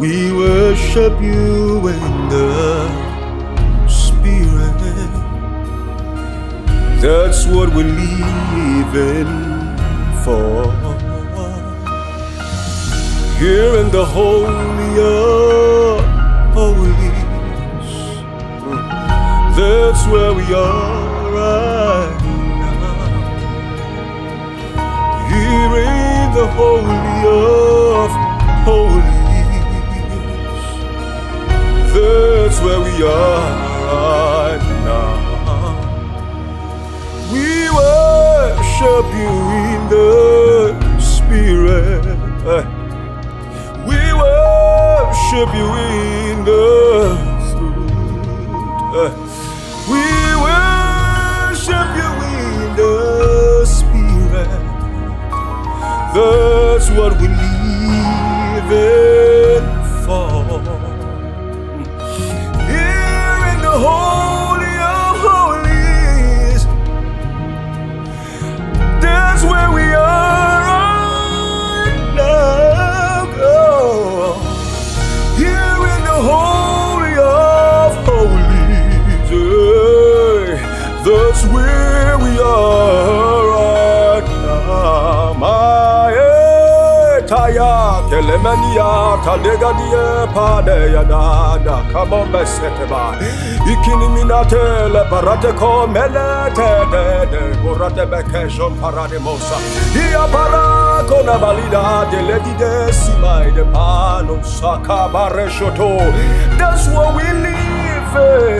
We worship you in the Spirit. That's what we're living for. Here in the Holy of Holies. That's where we are Where we are right now. We worship you in the Spirit. We worship you in the truth. We worship you in the Spirit. That's what we live in for. Where we are. My eh, Taya kelemania talegania pade ya dada come on besete ba ikini minate le parate ko melete de de borate bekejon parade mosa. Ia para kona balida de ledi de simai de pano saka bare shoto. That's what we live for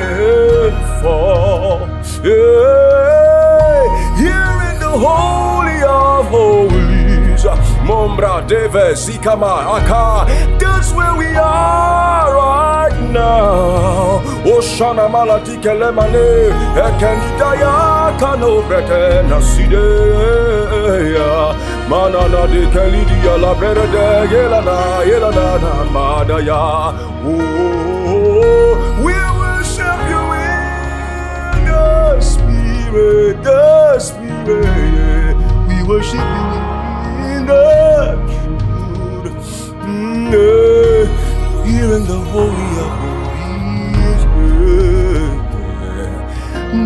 yeah. here in the holy of holies. Mombra deve sikama aka. That's where we are right now. Oshana malati kelemane ekenidaya kano brete naside manana de kelidia la brede. Yelana yelana na madaya oh spirit the spirit we worship you in the truth Mm, yeah. here in the holy of holies yeah.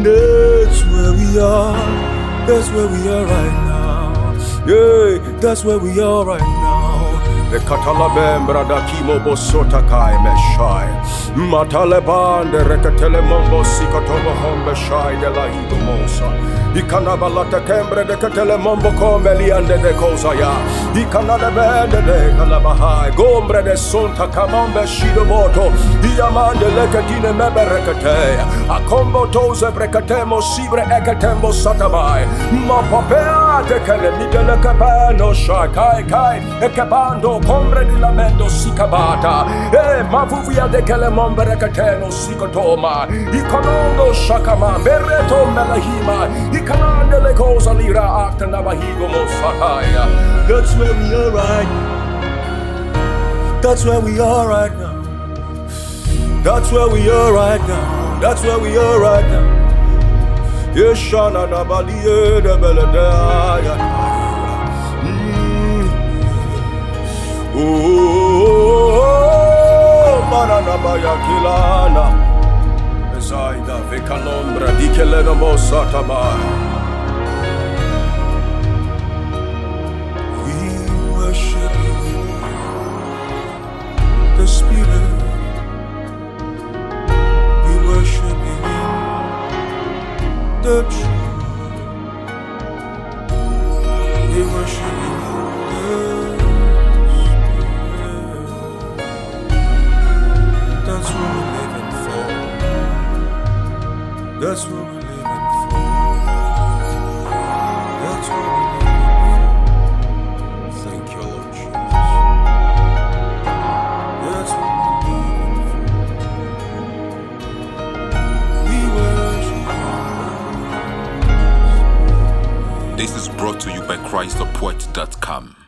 that's where we are that's where we are right now yeah that's where we are right now the katalabembra da kimo bosota kai meshai matale bande rekatele mombo sikotomo hombe shai de la ikanabalata kembre de katele mombo kombe liande de kosa ya ikanade bende de kalabahai. Gombre de sonta kamombe shido moto. Diamande lekatine mebe rekate akombo toze brekatemo sibre ekatembo satabai ma papea de kele midele kapano shakai kai ekabando kombre di lamendo sikabata. E mavuvia de kele rekateno sikotoma ikonondo shakama bereto melahima that's where we are right. That's where we are right now. That's where we are right now. That's where we are right now. Yeshana nabaliye de beledaya Mm. Oh, manana baya kilana. Zaida vekalombra dikelena the truth. We worship you, the Spirit. That's what we're living for. That's what This is brought to you by ChristThePoet.com.